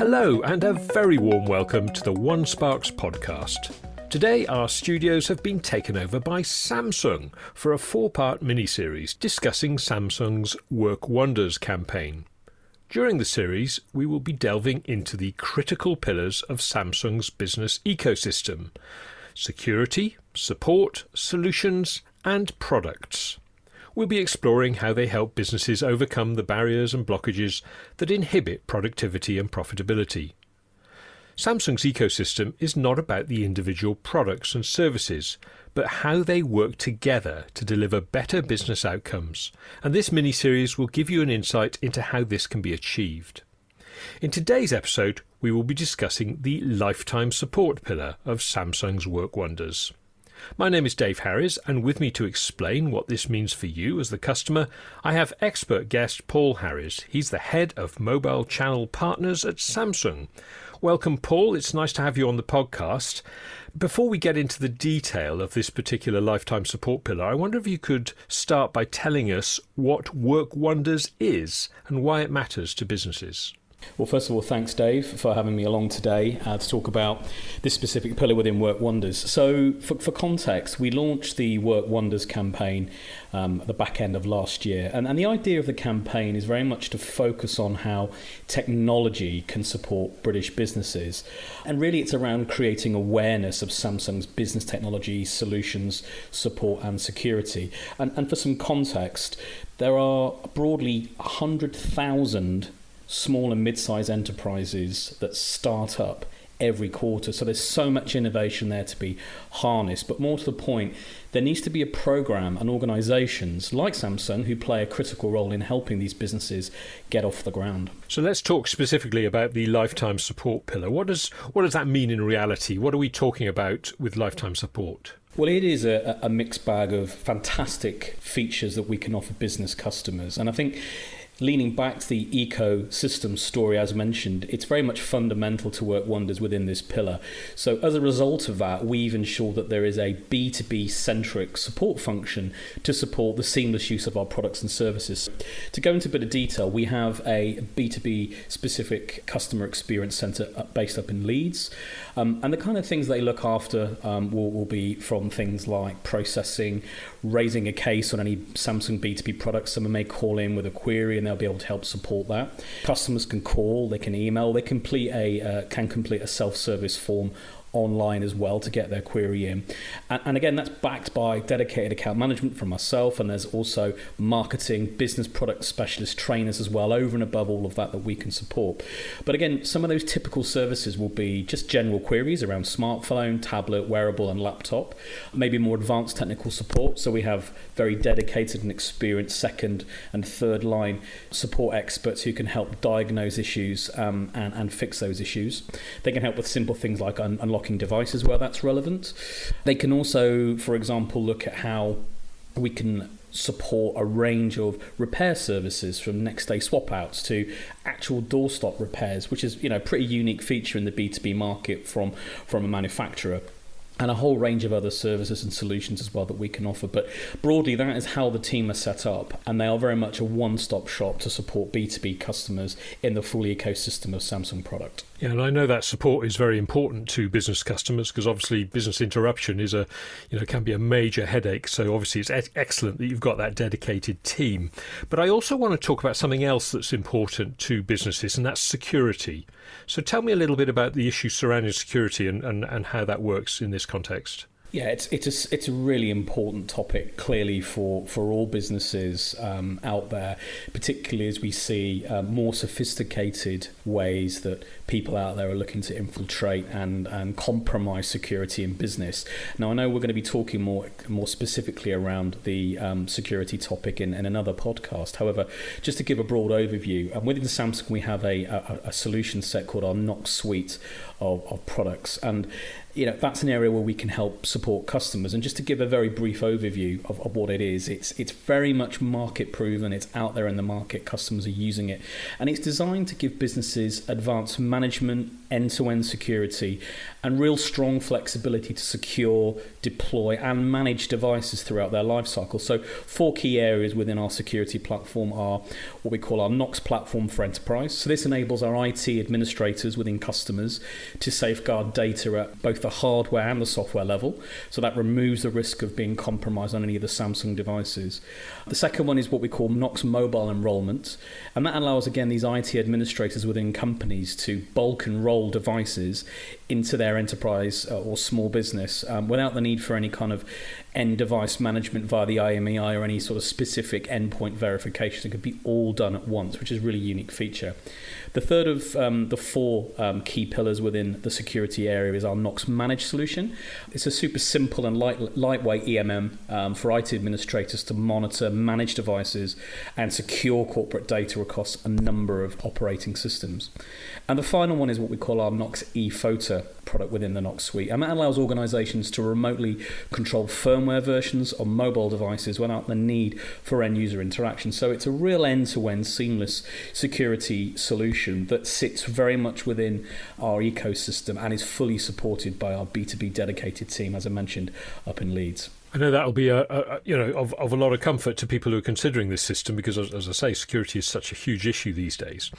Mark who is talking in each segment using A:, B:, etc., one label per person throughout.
A: Hello, and a very warm welcome to the One Sparks podcast. Today, our studios have been taken over by Samsung for a four part mini series discussing Samsung's Work Wonders campaign. During the series, we will be delving into the critical pillars of Samsung's business ecosystem security, support, solutions, and products. We'll be exploring how they help businesses overcome the barriers and blockages that inhibit productivity and profitability. Samsung's ecosystem is not about the individual products and services, but how they work together to deliver better business outcomes. And this mini series will give you an insight into how this can be achieved. In today's episode, we will be discussing the lifetime support pillar of Samsung's Work Wonders. My name is Dave Harris, and with me to explain what this means for you as the customer, I have expert guest Paul Harris. He's the head of mobile channel partners at Samsung. Welcome, Paul. It's nice to have you on the podcast. Before we get into the detail of this particular lifetime support pillar, I wonder if you could start by telling us what Work Wonders is and why it matters to businesses.
B: Well, first of all, thanks, Dave, for having me along today uh, to talk about this specific pillar within Work Wonders. So, for, for context, we launched the Work Wonders campaign um, at the back end of last year. And, and the idea of the campaign is very much to focus on how technology can support British businesses. And really, it's around creating awareness of Samsung's business technology solutions, support, and security. And, and for some context, there are broadly 100,000 small and mid-sized enterprises that start up every quarter. So there's so much innovation there to be harnessed. But more to the point, there needs to be a program and organizations like Samsung who play a critical role in helping these businesses get off the ground.
A: So let's talk specifically about the lifetime support pillar. What does what does that mean in reality? What are we talking about with lifetime support?
B: Well, it is a, a mixed bag of fantastic features that we can offer business customers. And I think leaning back to the ecosystem story, as mentioned, it's very much fundamental to work wonders within this pillar. So, as a result of that, we've ensured that there is a B2B centric support function to support the seamless use of our products and services. To go into a bit of detail, we have a B2B specific customer experience center based up in Leeds. Um, and the kind of things they look after um, will, will be from things like processing, raising a case on any Samsung B2B products. Someone may call in with a query and they'll be able to help support that. Customers can call, they can email, they complete a uh, can complete a self-service form online as well to get their query in. And, and, again, that's backed by dedicated account management from myself, and there's also marketing, business product specialist trainers as well, over and above all of that that we can support. But again, some of those typical services will be just general queries around smartphone, tablet, wearable, and laptop, maybe more advanced technical support. So we have very dedicated and experienced second and third line support experts who can help diagnose issues um, and, and fix those issues. They can help with simple things like un- unlocking unlocking devices where that's relevant. They can also, for example, look at how we can support a range of repair services from next day swap outs to actual doorstop repairs which is you know a pretty unique feature in the B2B market from from a manufacturer and a whole range of other services and solutions as well that we can offer. But broadly, that is how the team are set up, and they are very much a one stop shop to support B2B customers in the full ecosystem of Samsung product.
A: Yeah, and I know that support is very important to business customers because obviously business interruption is a, you know, can be a major headache. So obviously it's excellent that you've got that dedicated team. But I also want to talk about something else that's important to businesses, and that's security. So tell me a little bit about the issues surrounding security and, and, and how that works in this context.
B: Yeah, it's it's a, it's a really important topic, clearly for for all businesses um, out there, particularly as we see uh, more sophisticated ways that people out there are looking to infiltrate and and compromise security in business. Now, I know we're going to be talking more more specifically around the um, security topic in, in another podcast. However, just to give a broad overview, um, within Samsung we have a, a, a solution set called our Knox suite of, of products, and you know that's an area where we can help support customers. And just to give a very brief overview of, of what it is it's it's very much market proven. It's out there in the market. Customers are using it. And it's designed to give businesses advanced management end to end security, and real strong flexibility to secure, deploy, and manage devices throughout their life cycle. So, four key areas within our security platform are what we call our Knox platform for enterprise. So, this enables our IT administrators within customers to safeguard data at both the hardware and the software level. So, that removes the risk of being compromised on any of the Samsung devices. The second one is what we call Knox mobile enrollment, and that allows again these IT administrators within companies to bulk enroll devices into their enterprise uh, or small business um, without the need for any kind of end device management via the IMEI or any sort of specific endpoint verification. It could be all done at once, which is a really unique feature. The third of um, the four um, key pillars within the security area is our Knox Managed solution. It's a super simple and light, lightweight EMM um, for IT administrators to monitor, manage devices, and secure corporate data across a number of operating systems. And the final one is what we call our Knox E-FOTA product within the Knox suite. And that allows organizations to remotely control firmware versions on mobile devices without the need for end user interaction. So it's a real end to end seamless security solution that sits very much within our ecosystem and is fully supported by our B2B dedicated team, as I mentioned, up in Leeds.
A: I know that'll be a, a, you know of, of a lot of comfort to people who are considering this system because, as, as I say, security is such a huge issue these days.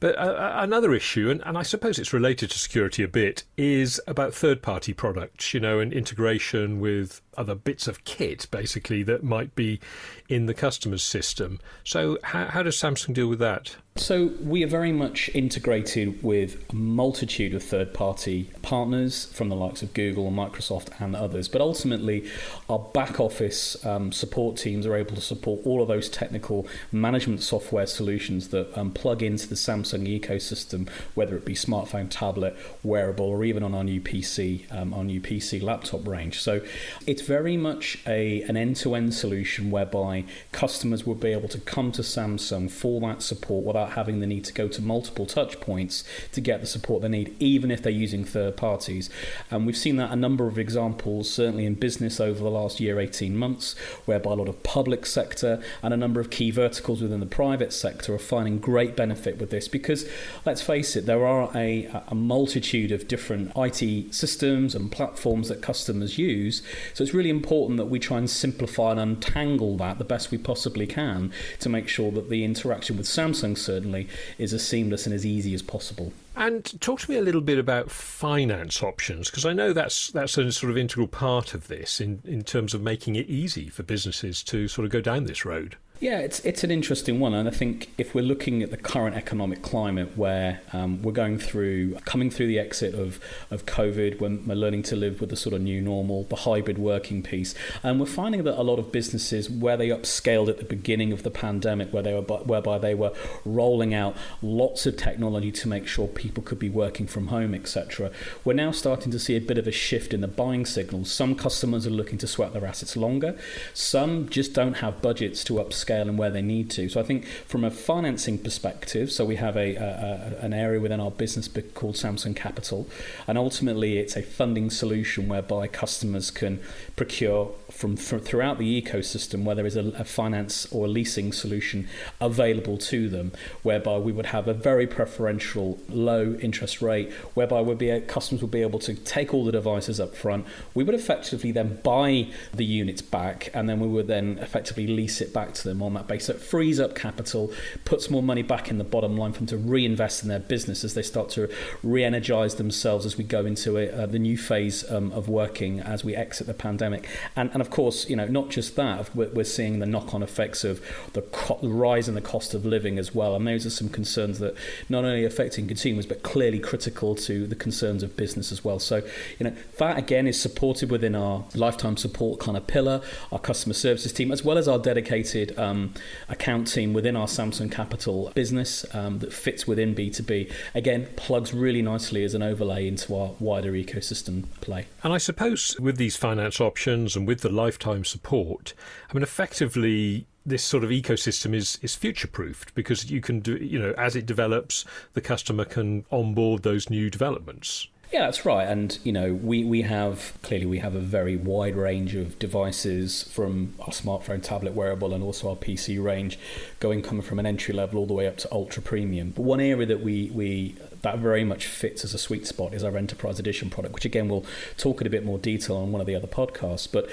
A: But uh, another issue, and, and I suppose it's related to security a bit, is about third-party products. You know, and integration with other bits of kit, basically that might be in the customer's system. So, how, how does Samsung deal with that?
B: So we are very much integrated with a multitude of third-party partners from the likes of Google and Microsoft and others. But ultimately, our back office um, support teams are able to support all of those technical management software solutions that um, plug into the Samsung ecosystem, whether it be smartphone, tablet, wearable, or even on our new PC, um, our new PC laptop range. So it's very much a an end-to-end solution whereby customers will be able to come to Samsung for that support without without having the need to go to multiple touch points to get the support they need, even if they're using third parties. And we've seen that a number of examples, certainly in business over the last year, 18 months, whereby a lot of public sector and a number of key verticals within the private sector are finding great benefit with this because, let's face it, there are a, a multitude of different IT systems and platforms that customers use. So it's really important that we try and simplify and untangle that the best we possibly can to make sure that the interaction with Samsung certainly is as seamless and as easy as possible.
A: And talk to me a little bit about finance options because I know that's that's a sort of integral part of this in, in terms of making it easy for businesses to sort of go down this road.
B: Yeah, it's it's an interesting one, and I think if we're looking at the current economic climate where um, we're going through, coming through the exit of of COVID, when we're learning to live with the sort of new normal, the hybrid working piece, and we're finding that a lot of businesses where they upscaled at the beginning of the pandemic, where they were whereby they were rolling out lots of technology to make sure people could be working from home, etc. We're now starting to see a bit of a shift in the buying signals. Some customers are looking to sweat their assets longer. Some just don't have budgets to upscale and where they need to. So I think from a financing perspective, so we have a, a, an area within our business called Samsung Capital, and ultimately it's a funding solution whereby customers can procure from, from throughout the ecosystem where there is a, a finance or a leasing solution available to them, whereby we would have a very preferential low interest rate, whereby we'd be, customers would be able to take all the devices up front. We would effectively then buy the units back, and then we would then effectively lease it back to them on that basis. So it frees up capital, puts more money back in the bottom line for them to reinvest in their business as they start to re energize themselves as we go into uh, the new phase um, of working as we exit the pandemic. And, and of course, you know, not just that, we're, we're seeing the knock on effects of the, co- the rise in the cost of living as well. And those are some concerns that not only affecting consumers, but clearly critical to the concerns of business as well. So, you know, that again is supported within our lifetime support kind of pillar, our customer services team, as well as our dedicated um, account team within our Samsung Capital business um, that fits within B2B. Again, plugs really nicely as an overlay into our wider ecosystem play.
A: And I suppose with these finance options and with the lifetime support, I mean, effectively, this sort of ecosystem is is future proofed because you can do you know as it develops the customer can onboard those new developments
B: Yeah, that's right. And you know, we we have clearly we have a very wide range of devices from our smartphone, tablet, wearable, and also our PC range, going coming from an entry level all the way up to ultra premium. But one area that we we that very much fits as a sweet spot is our enterprise edition product, which again we'll talk in a bit more detail on one of the other podcasts. But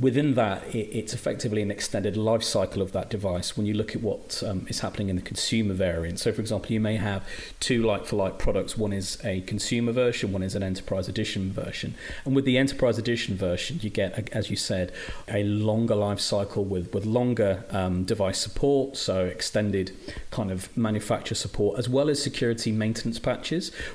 B: within that, it, it's effectively an extended life cycle of that device. When you look at what um, is happening in the consumer variant, so for example, you may have two like-for-like products. One is a consumer version, one is an enterprise edition version. And with the enterprise edition version, you get, as you said, a longer life cycle with with longer um, device support, so extended kind of manufacturer support, as well as security maintenance packs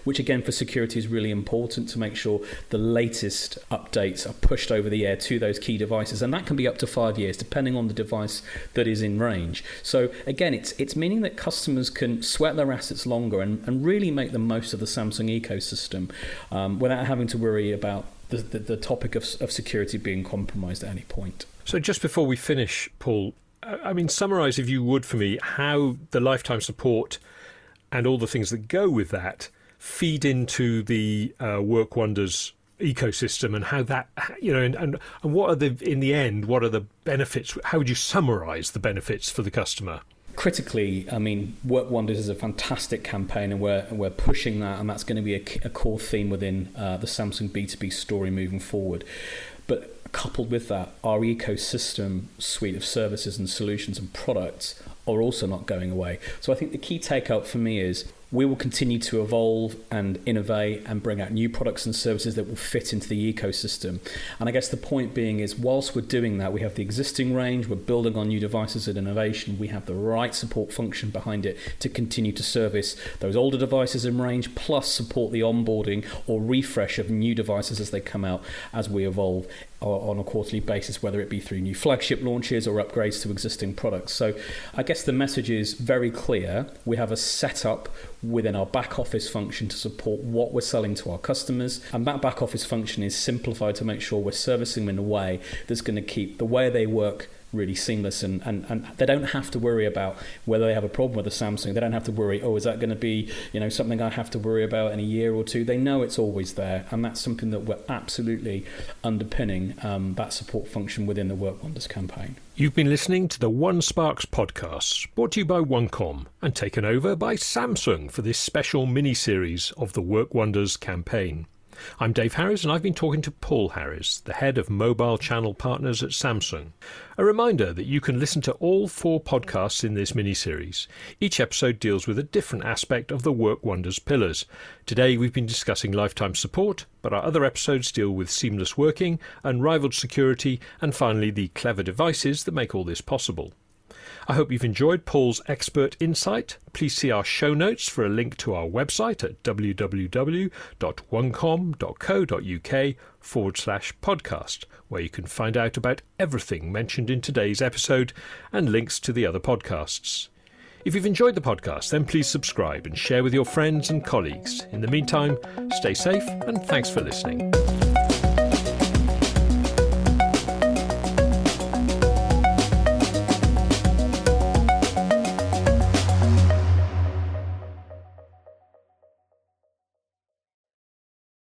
B: which again for security is really important to make sure the latest updates are pushed over the air to those key devices, and that can be up to five years depending on the device that is in range. So again, it's it's meaning that customers can sweat their assets longer and, and really make the most of the Samsung ecosystem um, without having to worry about the, the, the topic of, of security being compromised at any point.
A: So just before we finish, Paul, I mean, summarize, if you would, for me, how the lifetime support and all the things that go with that feed into the uh, Work Wonders ecosystem and how that you know and, and, and what are the in the end what are the benefits how would you summarize the benefits for the customer
B: critically, I mean, Work Wonders is a fantastic campaign, and we're we're pushing that, and that's going to be a, a core theme within uh, the Samsung B2B story moving forward. But coupled with that, our ecosystem suite of services and solutions and products are also not going away. So I think the key takeout for me is we will continue to evolve and innovate and bring out new products and services that will fit into the ecosystem. And I guess the point being is, whilst we're doing that, we have the existing range, we're building on new devices and innovation, we have the right support function behind it to continue to service those older devices in range, plus support the onboarding or refresh of new devices as they come out as we evolve on a quarterly basis, whether it be through new flagship launches or upgrades to existing products. So I guess the message is very clear. We have a setup within our back office function to support what we're selling to our customers. And that back office function is simplified to make sure we're servicing them in a way that's going to keep the way they work really seamless and, and, and they don't have to worry about whether they have a problem with the Samsung. They don't have to worry, oh, is that going to be, you know, something I have to worry about in a year or two? They know it's always there. And that's something that we're absolutely underpinning um, that support function within the Work Wonders campaign.
A: You've been listening to the One Sparks podcast, brought to you by OneCom and taken over by Samsung for this special mini series of the Work Wonders campaign. I'm Dave Harris, and I've been talking to Paul Harris, the head of mobile channel partners at Samsung. A reminder that you can listen to all four podcasts in this mini series. Each episode deals with a different aspect of the Work Wonders pillars. Today we've been discussing lifetime support, but our other episodes deal with seamless working, unrivaled security, and finally the clever devices that make all this possible. I hope you've enjoyed Paul's expert insight. Please see our show notes for a link to our website at www.onecom.co.uk forward slash podcast, where you can find out about everything mentioned in today's episode and links to the other podcasts. If you've enjoyed the podcast, then please subscribe and share with your friends and colleagues. In the meantime, stay safe and thanks for listening.